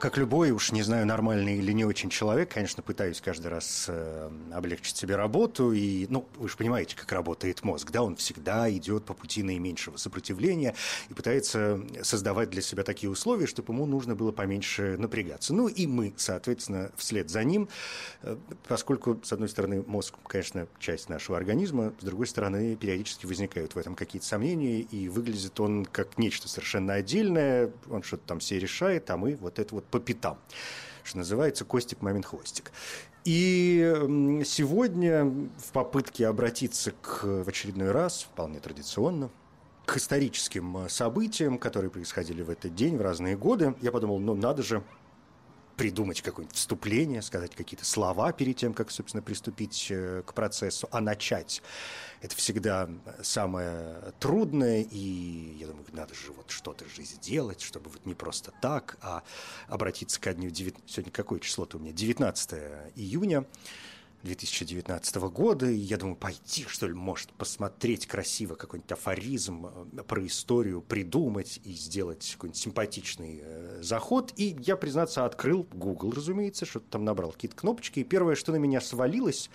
Как любой, уж не знаю, нормальный или не очень человек, конечно, пытаюсь каждый раз э, облегчить себе работу. И, ну, вы же понимаете, как работает мозг, да, он всегда идет по пути наименьшего сопротивления и пытается создавать для себя такие условия, чтобы ему нужно было поменьше напрягаться. Ну, и мы, соответственно, вслед за ним, э, поскольку, с одной стороны, мозг, конечно, часть нашего организма, с другой стороны, периодически возникают в этом какие-то сомнения, и выглядит он как нечто совершенно отдельное, он что-то там все решает, а мы вот это вот по пятам что называется, костик мамин хвостик. И сегодня в попытке обратиться к, в очередной раз, вполне традиционно, к историческим событиям, которые происходили в этот день, в разные годы, я подумал, ну надо же придумать какое-нибудь вступление, сказать какие-то слова перед тем, как, собственно, приступить э, к процессу, а начать это всегда самое трудное, и я думаю, надо же вот что-то же сделать, чтобы вот не просто так, а обратиться ко дню... 9... Сегодня какое число-то у меня? 19 июня. 2019 года, и я думаю, пойти, что ли, может, посмотреть красиво какой-нибудь афоризм э, про историю, придумать и сделать какой-нибудь симпатичный э, заход. И я, признаться, открыл Google, разумеется, что-то там набрал какие-то кнопочки, и первое, что на меня свалилось,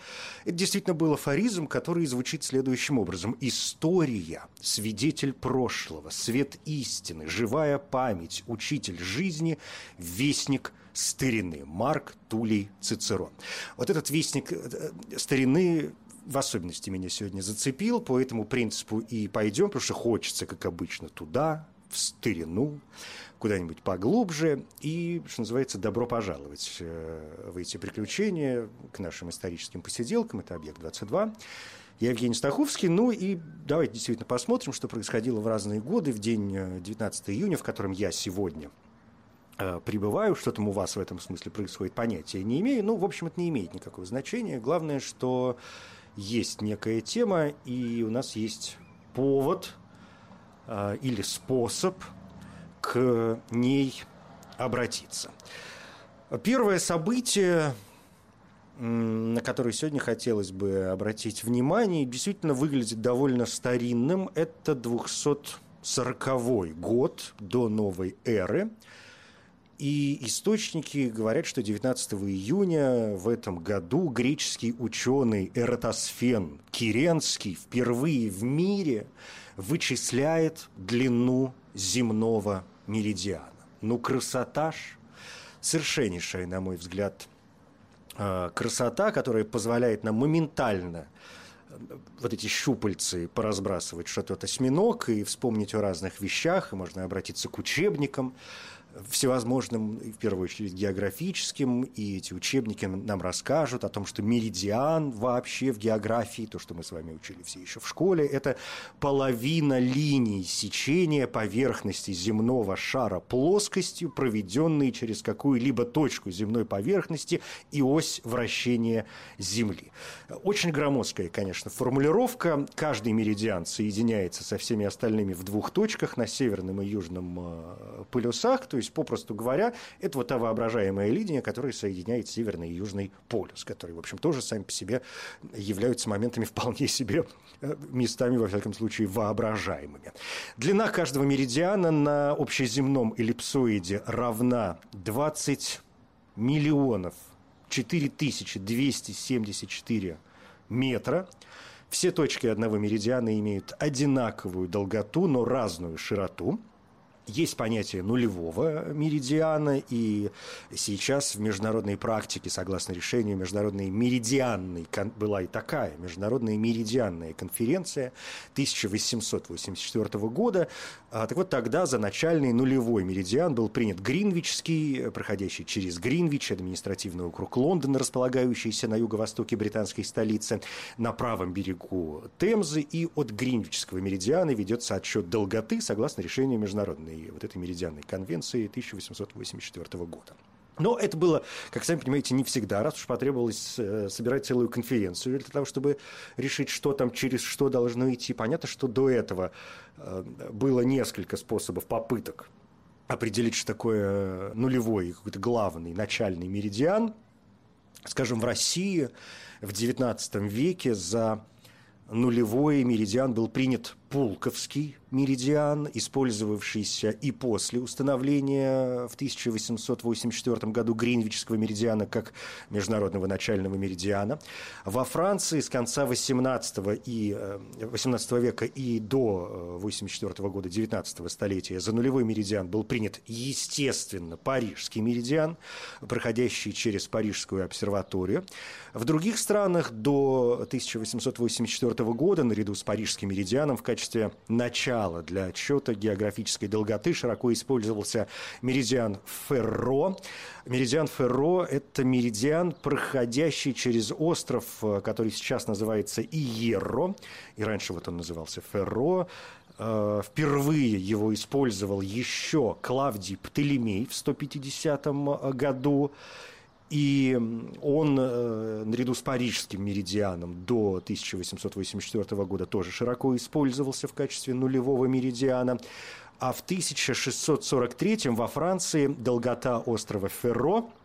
это действительно был афоризм, который звучит следующим образом. «История, свидетель прошлого, свет истины, живая память, учитель жизни, вестник – старины. Марк Тулей Цицерон. Вот этот вестник э, старины в особенности меня сегодня зацепил, по этому принципу и пойдем, потому что хочется, как обычно, туда, в старину, куда-нибудь поглубже, и, что называется, добро пожаловать э, в эти приключения к нашим историческим посиделкам. Это «Объект-22». Я Евгений Стаховский. Ну и давайте действительно посмотрим, что происходило в разные годы, в день 19 э, июня, в котором я сегодня – Э, пребываю, что там у вас в этом смысле происходит, понятия не имею. Ну, в общем, это не имеет никакого значения. Главное, что есть некая тема, и у нас есть повод э, или способ к ней обратиться. Первое событие, на которое сегодня хотелось бы обратить внимание, действительно выглядит довольно старинным. Это 240 год до новой эры – и источники говорят, что 19 июня в этом году греческий ученый Эратосфен Киренский впервые в мире вычисляет длину земного меридиана. Ну, красота ж, совершеннейшая, на мой взгляд, э, красота, которая позволяет нам моментально э, вот эти щупальцы поразбрасывать что-то осьминог и вспомнить о разных вещах, и можно обратиться к учебникам, всевозможным, в первую очередь, географическим, и эти учебники нам расскажут о том, что меридиан вообще в географии, то, что мы с вами учили все еще в школе, это половина линий сечения поверхности земного шара плоскостью, проведенной через какую-либо точку земной поверхности и ось вращения Земли. Очень громоздкая, конечно, формулировка. Каждый меридиан соединяется со всеми остальными в двух точках на северном и южном э, полюсах, то есть есть, попросту говоря, это вот та воображаемая линия, которая соединяет Северный и Южный полюс, которые, в общем, тоже сами по себе являются моментами вполне себе э, местами, во всяком случае, воображаемыми. Длина каждого меридиана на общеземном эллипсоиде равна 20 миллионов 4274 метра. Все точки одного меридиана имеют одинаковую долготу, но разную широту – есть понятие нулевого меридиана, и сейчас в международной практике, согласно решению Международной меридианной, была и такая Международная меридианная конференция 1884 года. А, так вот, тогда за начальный нулевой меридиан был принят Гринвичский, проходящий через Гринвич, административный округ Лондона, располагающийся на юго-востоке британской столицы, на правом берегу Темзы, и от Гринвичского меридиана ведется отсчет долготы, согласно решению Международной вот этой меридианной конвенции 1884 года. Но это было, как сами понимаете, не всегда, раз уж потребовалось э, собирать целую конференцию для того, чтобы решить, что там через что должно идти. Понятно, что до этого э, было несколько способов, попыток определить, что такое нулевой, какой-то главный, начальный меридиан. Скажем, в России в XIX веке за нулевой меридиан был принят Пулковский меридиан, использовавшийся и после установления в 1884 году Гринвичского меридиана как международного начального меридиана. Во Франции с конца 18, и, 18 э, века и до 84 года 19 столетия за нулевой меридиан был принят, естественно, Парижский меридиан, проходящий через Парижскую обсерваторию. В других странах до 1884 года наряду с Парижским меридианом в качестве качестве начала для отсчета географической долготы широко использовался меридиан Ферро. Меридиан Ферро – это меридиан, проходящий через остров, э, который сейчас называется Иерро, и раньше вот он назывался Ферро. Э, впервые его использовал еще Клавдий Птолемей в 150 году. И он э, наряду с парижским меридианом до 1884 года тоже широко использовался в качестве нулевого меридиана. А в 1643 во Франции долгота острова Ферро –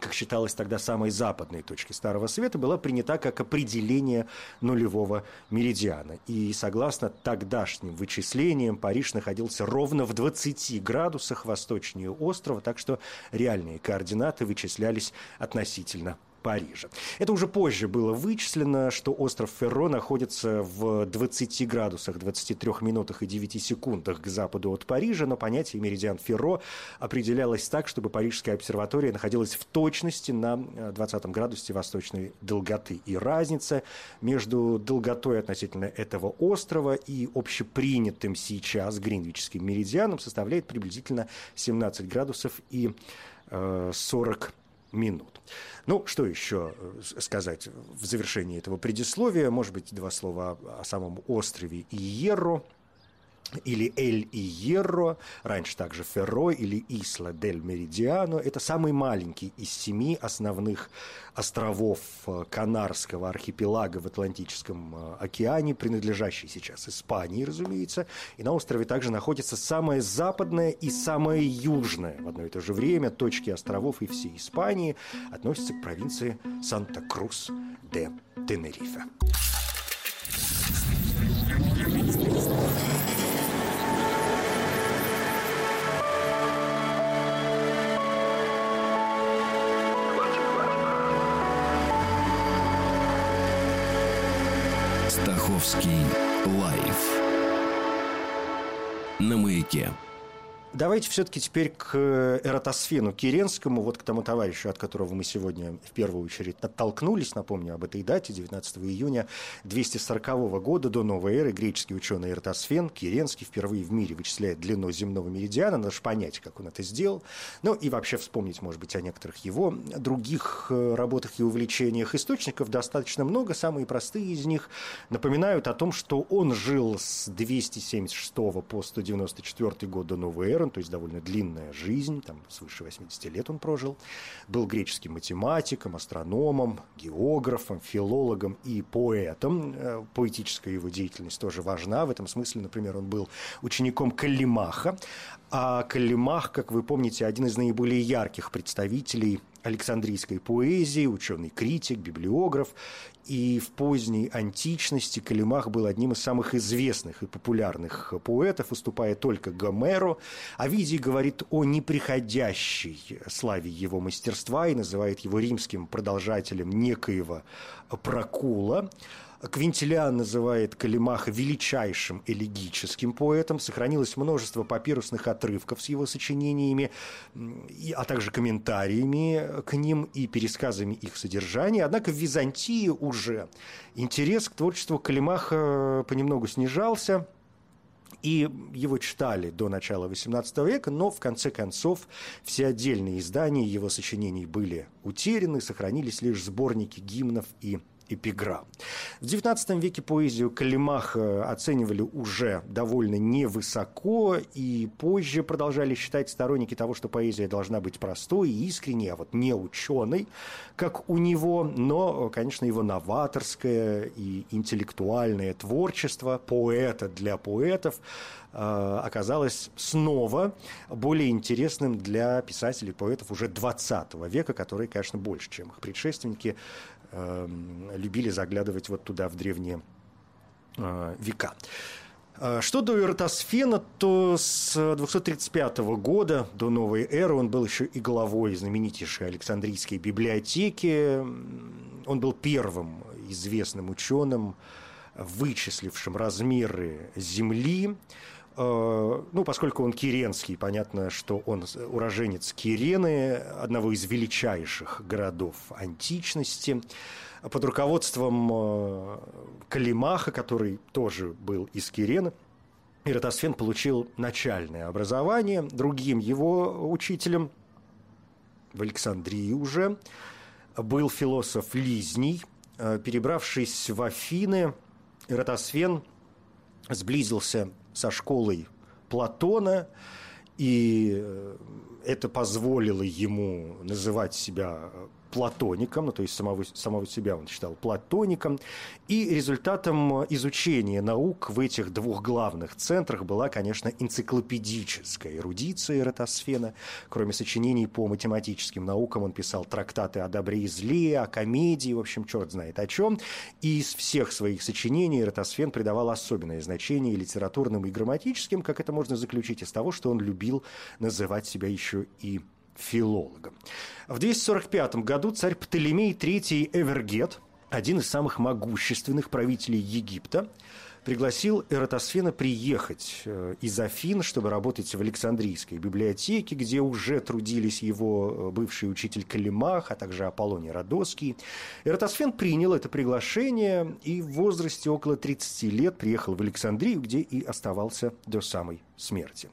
как считалось тогда самой западной точки Старого Света, была принята как определение нулевого меридиана. И согласно тогдашним вычислениям, Париж находился ровно в 20 градусах восточнее острова, так что реальные координаты вычислялись относительно Парижа. Это уже позже было вычислено, что остров Ферро находится в 20 градусах, 23 минутах и 9 секундах к западу от Парижа, но понятие меридиан Ферро определялось так, чтобы Парижская обсерватория находилась в точности на 20 градусе восточной долготы. И разница между долготой относительно этого острова и общепринятым сейчас Гринвичским меридианом составляет приблизительно 17 градусов и 40 минут. Ну, что еще э, сказать в завершении этого предисловия? Может быть, два слова о самом острове Иерро – или Эль Иерро, раньше также Ферро или Исла дель Меридиано. Это самый маленький из семи основных островов э, Канарского архипелага в Атлантическом э, океане, принадлежащий сейчас Испании, разумеется. И на острове также находится самая западная и самая южная в одно и то же время точки островов и всей Испании относятся к провинции Санта-Крус де Тенерифе. На маяке. Давайте все-таки теперь к э, Эратосфену Киренскому, вот к тому товарищу, от которого мы сегодня в первую очередь оттолкнулись. Напомню об этой дате, 19 июня 240 года до новой эры греческий ученый Эратосфен Киренский впервые в мире вычисляет длину земного меридиана. Надо же понять, как он это сделал. Ну и вообще вспомнить, может быть, о некоторых его других э, работах и увлечениях. Источников достаточно много, самые простые из них напоминают о том, что он жил с 276 по 194 год до новой эры, Нейрон, то есть довольно длинная жизнь, там свыше 80 лет он прожил, был греческим математиком, астрономом, географом, филологом и поэтом. Э, поэтическая его деятельность тоже важна. В этом смысле, например, он был учеником Калимаха, а Калимах, как вы помните, один из наиболее ярких представителей Александрийской поэзии, ученый критик, библиограф. И в поздней античности Калимах был одним из самых известных и популярных поэтов, уступая только Гомеру. Овидий говорит о неприходящей славе его мастерства и называет его римским продолжателем некоего Прокула. Квинтилиан называет Калимаха величайшим элегическим поэтом. Сохранилось множество папирусных отрывков с его сочинениями, а также комментариями к ним и пересказами их содержания. Однако в Византии уже интерес к творчеству Калимаха понемногу снижался – и его читали до начала XVIII века, но в конце концов все отдельные издания его сочинений были утеряны, сохранились лишь сборники гимнов и эпиграмм. В XIX веке поэзию Калимаха оценивали уже довольно невысоко, и позже продолжали считать сторонники того, что поэзия должна быть простой и искренней, а вот не ученой, как у него, но, конечно, его новаторское и интеллектуальное творчество поэта для поэтов э, оказалось снова более интересным для писателей, поэтов уже 20 века, которые, конечно, больше, чем их предшественники, любили заглядывать вот туда, в древние э, века. Э, что до Эратосфена, то с 235 года до новой эры он был еще и главой знаменитейшей Александрийской библиотеки. Он был первым известным ученым, вычислившим размеры Земли. Э, ну, поскольку он киренский, понятно, что он уроженец Кирены, одного из величайших городов античности, под руководством э, Калимаха, который тоже был из Кирены. Иратосфен получил начальное образование. Другим его учителем в Александрии уже был философ Лизний. Э, перебравшись в Афины, Иратосфен сблизился со школой Платона, и э, это позволило ему называть себя платоником, ну, то есть самого, самого себя он считал платоником, и результатом изучения наук в этих двух главных центрах была, конечно, энциклопедическая эрудиция Эратосфена. Кроме сочинений по математическим наукам он писал трактаты о добре и зле, о комедии, в общем, черт знает о чем. И из всех своих сочинений Эратосфен придавал особенное значение литературным и грамматическим, как это можно заключить из того, что он любил называть себя еще и филологом. В 245 году царь Птолемей III Эвергет, один из самых могущественных правителей Египта, пригласил Эратосфена приехать э, из Афин, чтобы работать в Александрийской библиотеке, где уже трудились его э, бывший учитель Калимах, а также Аполлоний Родоский. Эратосфен принял это приглашение и в возрасте около 30 лет приехал в Александрию, где и оставался до самой смерти.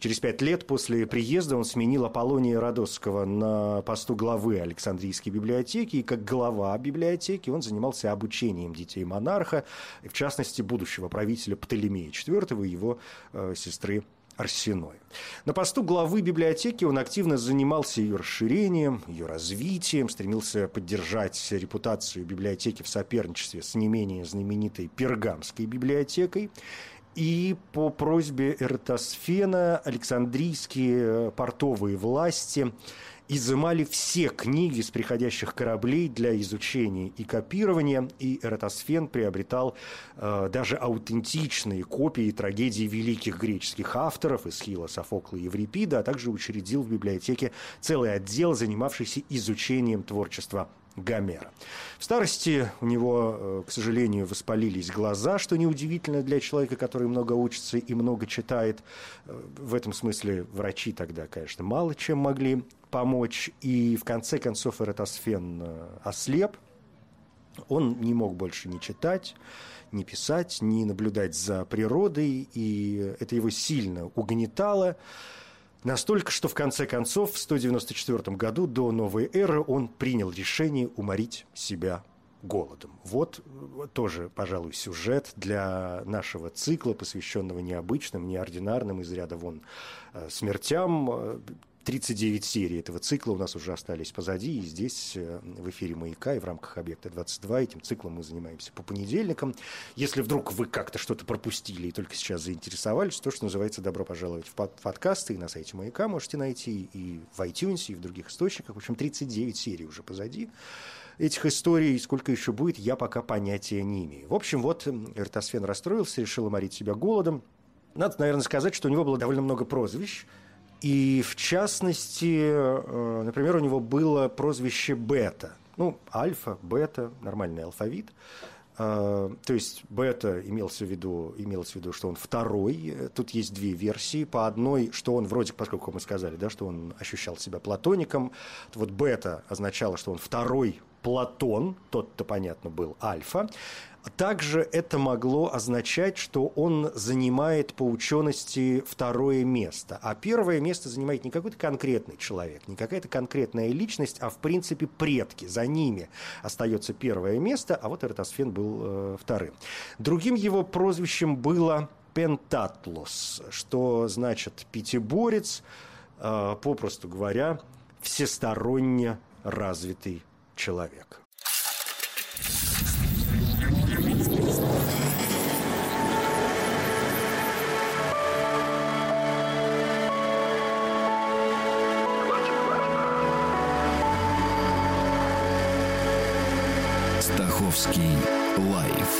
Через пять лет после приезда он сменил Аполлония Родосского на посту главы Александрийской библиотеки, и как глава библиотеки он занимался обучением детей монарха, в частности, будущего правителя Птолемея IV и его э, сестры Арсеной. На посту главы библиотеки он активно занимался ее расширением, ее развитием, стремился поддержать репутацию библиотеки в соперничестве с не менее знаменитой Пергамской библиотекой. И по просьбе Эртосфена Александрийские э, портовые власти изымали все книги с приходящих кораблей для изучения и копирования, и Эратосфен приобретал э, даже аутентичные копии трагедий великих греческих авторов Эсхила, Софокла и Еврипида, а также учредил в библиотеке целый отдел, занимавшийся изучением творчества Гомера. В старости у него, э, к сожалению, воспалились глаза, что неудивительно для человека, который много учится и много читает. Э, в этом смысле врачи тогда, конечно, мало чем могли помочь. И в конце концов Эратосфен э, ослеп. Он не мог больше ни читать, ни писать, ни наблюдать за природой, и это его сильно угнетало. Настолько, что в конце концов в 194 году до новой эры он принял решение уморить себя голодом. Вот тоже, пожалуй, сюжет для нашего цикла, посвященного необычным, неординарным из ряда вон э, смертям. 39 серий этого цикла у нас уже остались позади, и здесь э, в эфире «Маяка» и в рамках «Объекта-22» этим циклом мы занимаемся по понедельникам. Если вдруг вы как-то что-то пропустили и только сейчас заинтересовались, то, что называется, добро пожаловать в подкасты, и на сайте «Маяка» можете найти, и в iTunes, и в других источниках. В общем, 39 серий уже позади этих историй, сколько еще будет, я пока понятия не имею. В общем, вот Эртосфен расстроился, решил уморить себя голодом. Надо, наверное, сказать, что у него было довольно много прозвищ – и в частности, э, например, у него было прозвище Бета. Ну, альфа, бета, нормальный алфавит. Э, то есть бета имелся в виду, имелось в виду, что он второй. Тут есть две версии. По одной, что он вроде, поскольку мы сказали, да, что он ощущал себя платоником, то вот бета означало, что он второй Платон, тот-то, понятно, был альфа. Также это могло означать, что он занимает по учености второе место. А первое место занимает не какой-то конкретный человек, не какая-то конкретная личность, а в принципе предки. За ними остается первое место, а вот Эратосфен был э, вторым. Другим его прозвищем было Пентатлос, что значит пятиборец, э, попросту говоря, всесторонне развитый человек. Стаховский лайф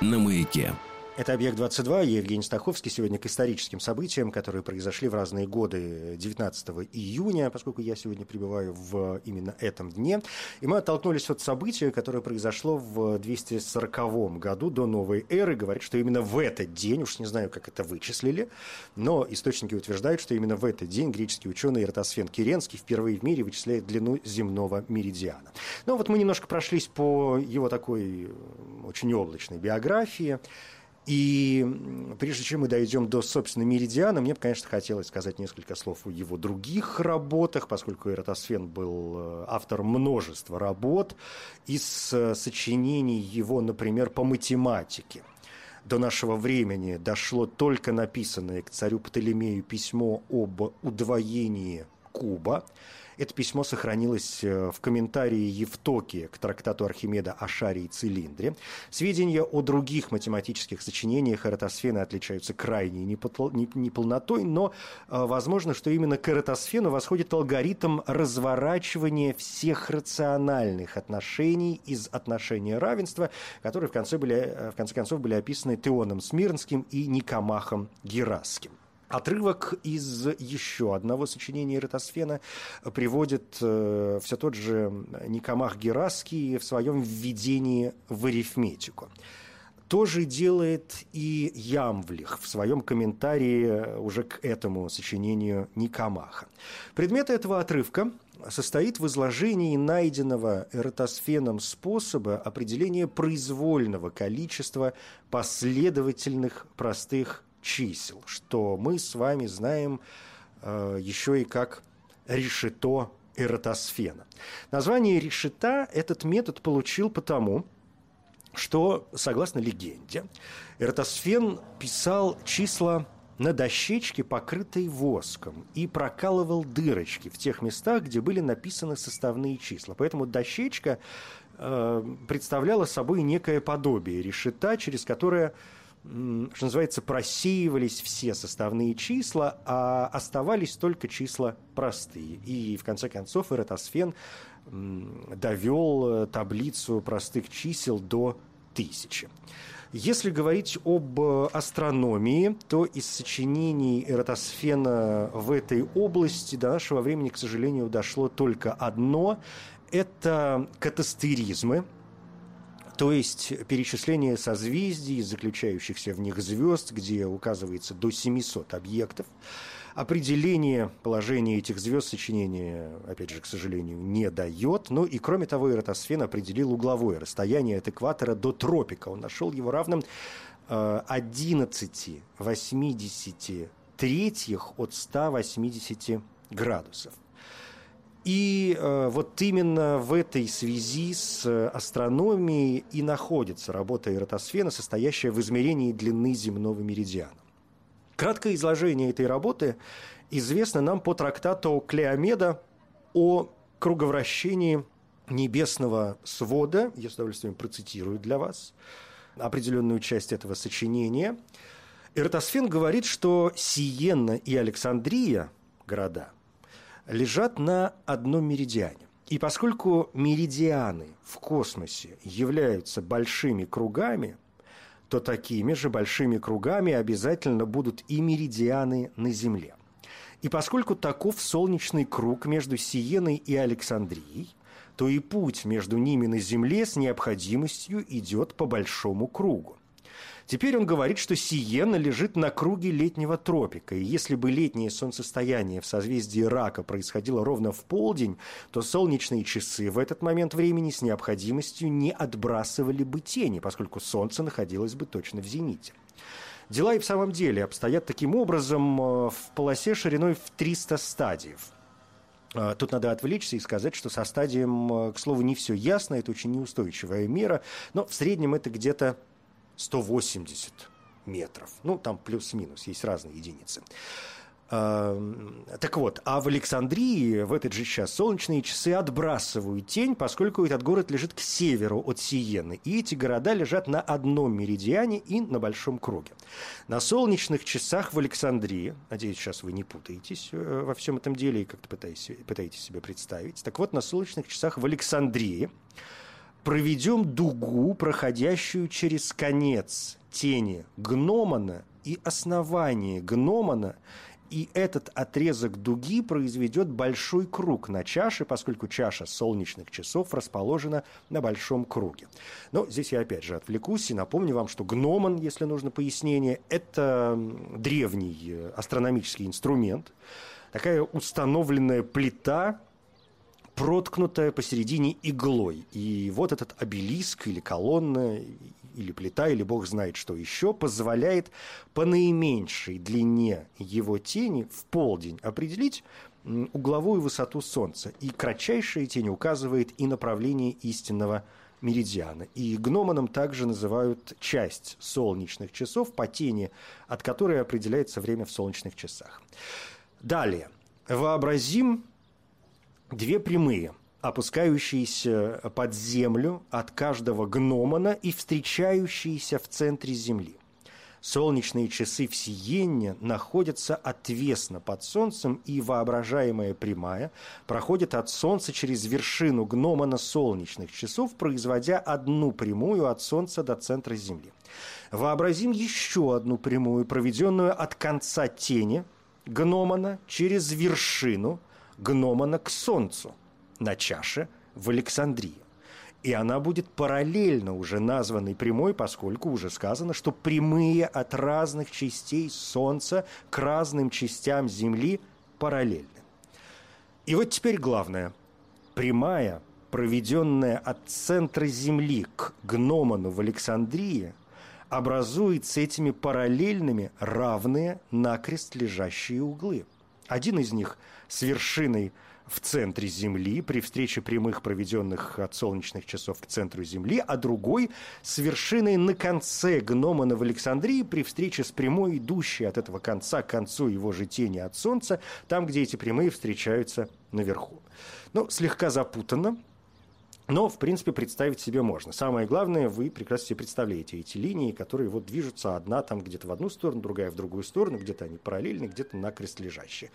на маяке. Это «Объект-22», я Евгений Стаховский. Сегодня к историческим событиям, которые произошли в разные годы 19 июня, поскольку я сегодня пребываю в именно этом дне. И мы оттолкнулись от события, которое произошло в 240 году до новой эры. Говорит, что именно в этот день, уж не знаю, как это вычислили, но источники утверждают, что именно в этот день греческий ученый Эратосфен Киренский впервые в мире вычисляет длину земного меридиана. Ну вот мы немножко прошлись по его такой очень облачной биографии. И прежде чем мы дойдем до, собственно, Меридиана, мне бы, конечно, хотелось сказать несколько слов о его других работах, поскольку Эратосфен был э, автором множества работ из э, сочинений его, например, по математике. До нашего времени дошло только написанное к царю Птолемею письмо об удвоении куба – это письмо сохранилось э, в комментарии Евтокия к трактату Архимеда о шаре и цилиндре. Сведения о других математических сочинениях Эратосфена отличаются крайней неполнотой, но э, возможно, что именно к Эратосфену восходит алгоритм разворачивания всех рациональных отношений из отношения равенства, которые в конце, были, э, в конце концов были описаны Теоном Смирнским и Никомахом Герасским. Отрывок из еще одного сочинения Эратосфена приводит э, все тот же Никомах Герасский в своем введении в арифметику. То же делает и Ямвлих в своем комментарии уже к этому сочинению Никомаха. Предмет этого отрывка состоит в изложении найденного эратосфеном способа определения произвольного количества последовательных простых чисел, что мы с вами знаем э, еще и как решето эратосфена. Название решета этот метод получил потому, что, согласно легенде, Эратосфен писал числа на дощечке, покрытой воском, и прокалывал дырочки в тех местах, где были написаны составные числа. Поэтому дощечка э, представляла собой некое подобие решета, через которое что называется, просеивались все составные числа, а оставались только числа простые. И, в конце концов, Эратосфен довел э, таблицу простых чисел до тысячи. Если говорить об астрономии, то из сочинений Эратосфена в этой области до нашего времени, к сожалению, дошло только одно. Это катастеризмы, то есть перечисление созвездий, заключающихся в них звезд, где указывается до 700 объектов. Определение положения этих звезд сочинение, опять же, к сожалению, не дает. Ну и, кроме того, Эратосфен определил угловое расстояние от экватора до тропика. Он нашел его равным 11 э, 80 третьих от 180 градусов. И э, вот именно в этой связи с э, астрономией и находится работа Эратосфена, состоящая в измерении длины земного меридиана. Краткое изложение этой работы известно нам по трактату Клеомеда о круговращении небесного свода. Я с удовольствием процитирую для вас определенную часть этого сочинения. Эратосфен говорит, что Сиенна и Александрия, города – лежат на одном меридиане. И поскольку меридианы в космосе являются большими кругами, то такими же большими кругами обязательно будут и меридианы на Земле. И поскольку таков солнечный круг между Сиеной и Александрией, то и путь между ними на Земле с необходимостью идет по большому кругу. Теперь он говорит, что Сиена лежит на круге летнего тропика, и если бы летнее солнцестояние в созвездии Рака происходило ровно в полдень, то солнечные часы в этот момент времени с необходимостью не отбрасывали бы тени, поскольку солнце находилось бы точно в зените. Дела и в самом деле обстоят таким образом э, в полосе шириной в 300 стадиев. Э, тут надо отвлечься и сказать, что со стадием, э, к слову, не все ясно, это очень неустойчивая мера, но в среднем это где-то 180 метров. Ну, там плюс-минус, есть разные единицы. Так вот, а в Александрии в этот же час солнечные часы отбрасывают тень, поскольку этот город лежит к северу от Сиены. И эти города лежат на одном меридиане и на большом круге. На солнечных часах в Александрии, надеюсь, сейчас вы не путаетесь э, во всем этом деле и как-то пытаетесь, пытаетесь себе представить. Так вот, на солнечных часах в Александрии проведем дугу, проходящую через конец тени гномона и основание гномона – и этот отрезок дуги произведет большой круг на чаше, поскольку чаша солнечных часов расположена на большом круге. Но здесь я опять же отвлекусь и напомню вам, что гномон, если нужно пояснение, это древний э, астрономический инструмент, такая установленная плита, проткнутая посередине иглой. И вот этот обелиск или колонна или плита, или бог знает что еще, позволяет по наименьшей длине его тени в полдень определить угловую высоту Солнца. И кратчайшая тень указывает и направление истинного меридиана. И гномоном также называют часть солнечных часов по тени, от которой определяется время в солнечных часах. Далее. Вообразим две прямые – опускающиеся под землю от каждого гномона и встречающиеся в центре Земли. Солнечные часы в Сиенне находятся отвесно под Солнцем, и воображаемая прямая проходит от Солнца через вершину гномона солнечных часов, производя одну прямую от Солнца до центра Земли. Вообразим еще одну прямую, проведенную от конца тени гномона через вершину гномона к Солнцу на чаше в Александрии. И она будет параллельно уже названной прямой, поскольку уже сказано, что прямые от разных частей Солнца к разным частям Земли параллельны. И вот теперь главное. Прямая, проведенная от центра Земли к гномону в Александрии, образует с этими параллельными равные накрест лежащие углы. Один из них с вершиной в центре Земли при встрече прямых, проведенных от солнечных часов к центру Земли, а другой с вершиной на конце гномона в Александрии при встрече с прямой, идущей от этого конца к концу его же тени от Солнца, там, где эти прямые встречаются наверху. Ну, слегка запутанно, но, в принципе, представить себе можно. Самое главное, вы прекрасно себе представляете эти линии, которые вот движутся одна там где-то в одну сторону, другая в другую сторону, где-то они параллельны, где-то накрест лежащие.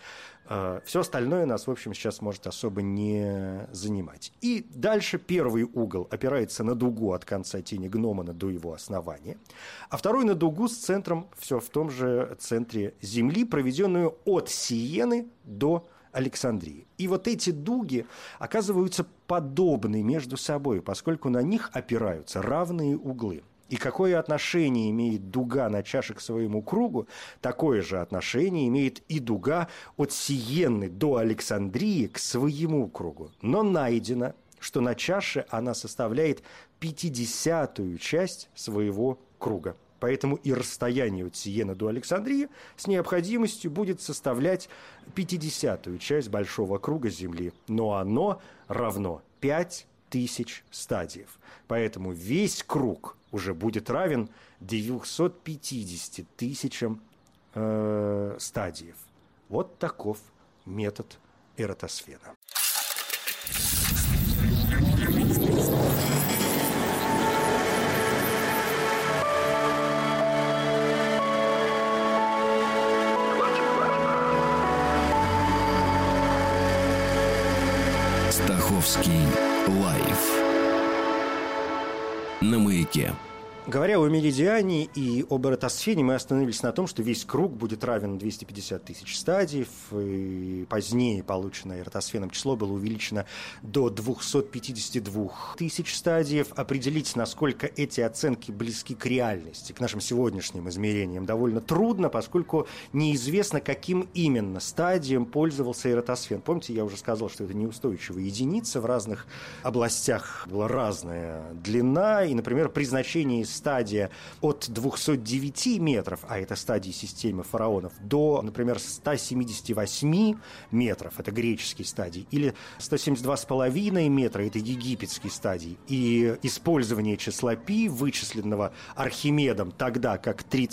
А, Все остальное нас, в общем, сейчас может особо не занимать. И дальше первый угол опирается на дугу от конца тени гномона до его основания, а второй на дугу с центром, все в том же центре Земли, проведенную от Сиены до Александрии. И вот эти дуги оказываются подобны между собой, поскольку на них опираются равные углы. И какое отношение имеет дуга на чаше к своему кругу, такое же отношение имеет и дуга от Сиенны до Александрии к своему кругу. Но найдено, что на чаше она составляет пятидесятую часть своего круга. Поэтому и расстояние от Сиена до Александрии с необходимостью будет составлять 50-ю часть большого круга Земли. Но оно равно 5000 стадиев. Поэтому весь круг уже будет равен 950 тысячам э, стадиев. Вот таков метод Эратосфена. Стаховский лайф на маяке. Говоря о меридиане и об эротосфене, мы остановились на том, что весь круг будет равен 250 тысяч стадий. И позднее полученное эротосфеном число было увеличено до 252 тысяч стадий. Определить, насколько эти оценки близки к реальности, к нашим сегодняшним измерениям, довольно трудно, поскольку неизвестно, каким именно стадием пользовался эротосфен. Помните, я уже сказал, что это неустойчивая единица. В разных областях была разная длина. И, например, при значении стадия от 209 метров, а это стадии системы фараонов, до, например, 178 метров, это греческий стадий, или 172,5 метра, это египетский стадий. И использование числа π, вычисленного Архимедом тогда как 3,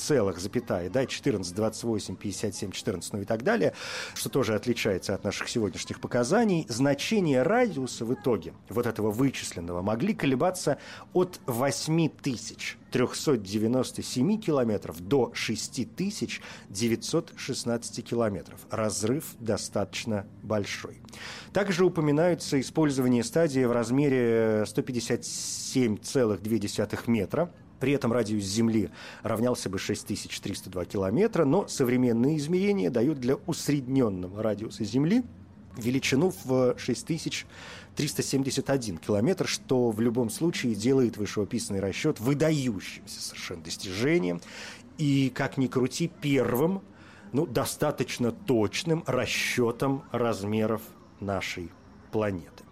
да, 14, 28, 57, 14, ну и так далее, что тоже отличается от наших сегодняшних показаний, значение радиуса в итоге вот этого вычисленного могли колебаться от 8 тысяч 397 километров до 6916 километров. Разрыв достаточно большой. Также упоминаются использование стадии в размере 157,2 метра, при этом радиус Земли равнялся бы 6302 километра, но современные измерения дают для усредненного радиуса Земли величину в 6371 километр, что в любом случае делает вышеописанный расчет выдающимся совершенно достижением и, как ни крути, первым, ну, достаточно точным расчетом размеров нашей планеты.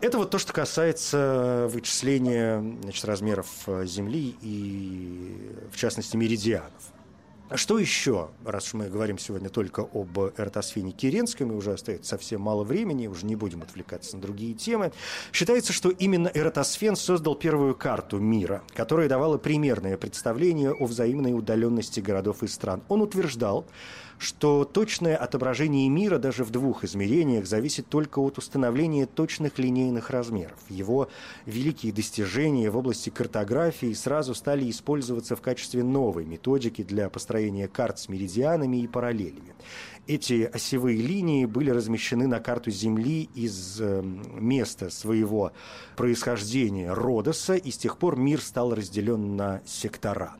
Это вот то, что касается вычисления значит, размеров Земли и, в частности, меридианов. А что еще, раз мы говорим сегодня только об эротосфене Киренской, мы уже остается совсем мало времени, уже не будем отвлекаться на другие темы. Считается, что именно эротосфен создал первую карту мира, которая давала примерное представление о взаимной удаленности городов и стран. Он утверждал, что точное отображение мира даже в двух измерениях зависит только от установления точных линейных размеров. Его великие достижения в области картографии сразу стали использоваться в качестве новой методики для построения карт с меридианами и параллелями. Эти осевые линии были размещены на карту Земли из эм, места своего происхождения Родоса, и с тех пор мир стал разделен на сектора.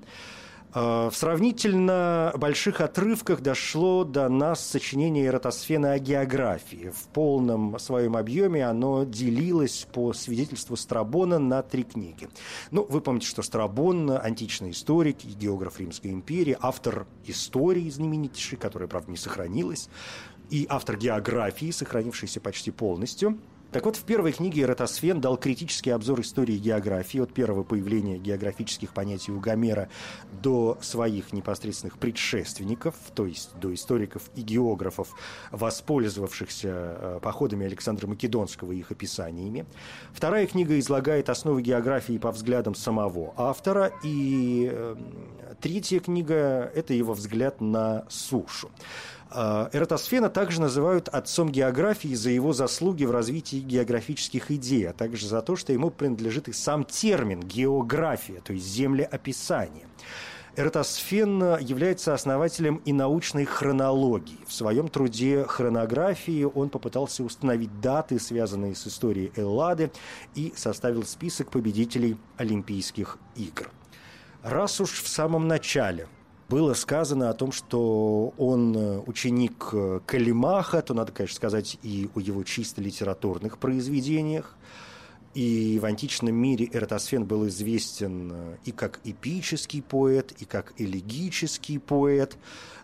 Э, в сравнительно больших отрывках дошло до нас сочинение Эратосфена о географии. В полном своем объеме оно делилось по свидетельству Страбона на три книги. Ну, вы помните, что Страбон – античный историк и географ Римской империи, автор истории знаменитейшей, которая, правда, не сохранилась, и автор географии, сохранившейся почти полностью – так вот, в первой книге Эратосфен дал критический обзор истории географии от первого появления географических понятий у Гомера до своих непосредственных предшественников, то есть до историков и географов, воспользовавшихся э, походами Александра Македонского и их описаниями. Вторая книга излагает основы географии по взглядам самого автора, и э, третья книга – это его взгляд на сушу. А, Эратосфена также называют отцом географии за его заслуги в развитии географических идей, а также за то, что ему принадлежит и сам термин география, то есть землеописание. Эратосфен является основателем и научной хронологии. В своем труде «Хронографии» он попытался установить даты, связанные с историей Эллады, и составил список победителей Олимпийских игр. Раз уж в самом начале было сказано о том, что он э, ученик э, Калимаха, то надо, конечно, сказать и о его чисто литературных произведениях. И в античном мире Эратосфен был известен э, и как эпический поэт, и как элегический поэт.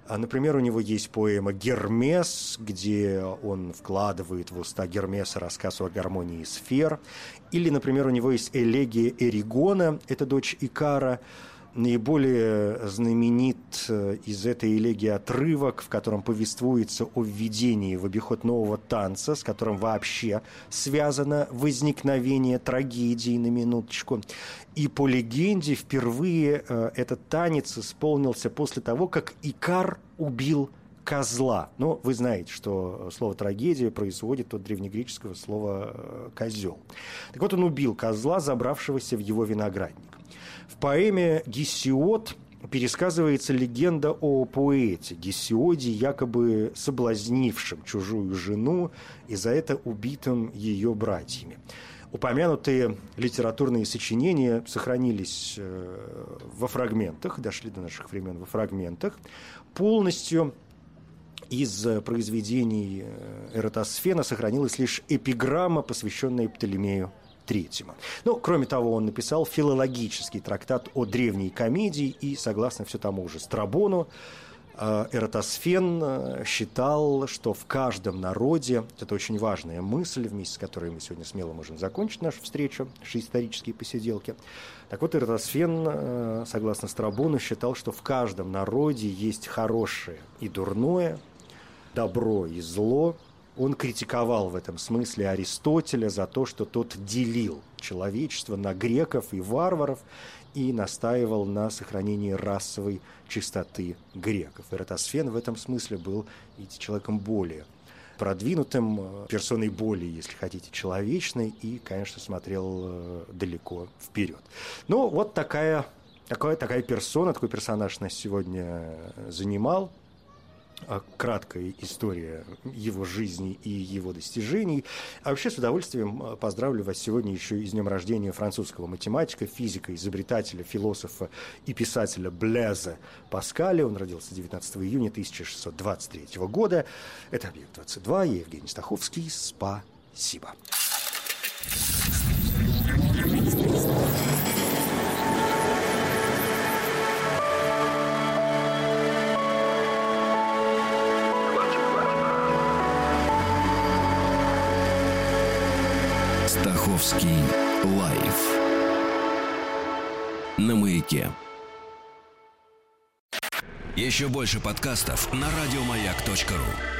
А, например, у него есть поэма «Гермес», где он вкладывает в уста Гермеса рассказ о гармонии сфер. Или, например, у него есть элегия Эригона, это дочь Икара, наиболее знаменит э, из этой элегии отрывок, в котором повествуется о введении в обиход нового танца, с которым вообще связано возникновение трагедии на минуточку. И по легенде впервые э, этот танец исполнился после того, как Икар убил козла. Но вы знаете, что слово «трагедия» происходит от древнегреческого слова э, «козел». Так вот, он убил козла, забравшегося в его виноградник. В поэме «Гесиод» пересказывается легенда о поэте Гесиоде, якобы соблазнившем чужую жену и за это убитым ее братьями. Упомянутые литературные сочинения сохранились э, во фрагментах, дошли до наших времен во фрагментах. Полностью из произведений э, Эратосфена сохранилась лишь эпиграмма, посвященная Птолемею III. Ну, кроме того, он написал филологический трактат о древней комедии и, согласно все тому же Страбону, э, Эратосфен э, считал, что в каждом народе, это очень важная мысль, вместе с которой мы сегодня смело можем закончить нашу встречу, наши исторические посиделки. Так вот, Эратосфен, э, согласно Страбону, считал, что в каждом народе есть хорошее и дурное, добро и зло, он критиковал в этом смысле Аристотеля за то, что тот делил человечество на греков и варваров и настаивал на сохранении расовой чистоты греков. Эратосфен в этом смысле был человеком более продвинутым, э, персоной более, если хотите, человечной и, конечно, смотрел э, далеко вперед. Ну, вот такая, такая, такая персона, такой персонаж нас сегодня э, занимал. А, краткая история его жизни и его достижений. А вообще с удовольствием а, поздравлю вас сегодня еще и с днем рождения французского математика, физика, изобретателя, философа и писателя Блеза Паскаля. Он родился 19 июня 1623 года. Это «Объект-22», я Евгений Стаховский. Спасибо. Стаховский лайф на маяке. Еще больше подкастов на радиомаяк.ру.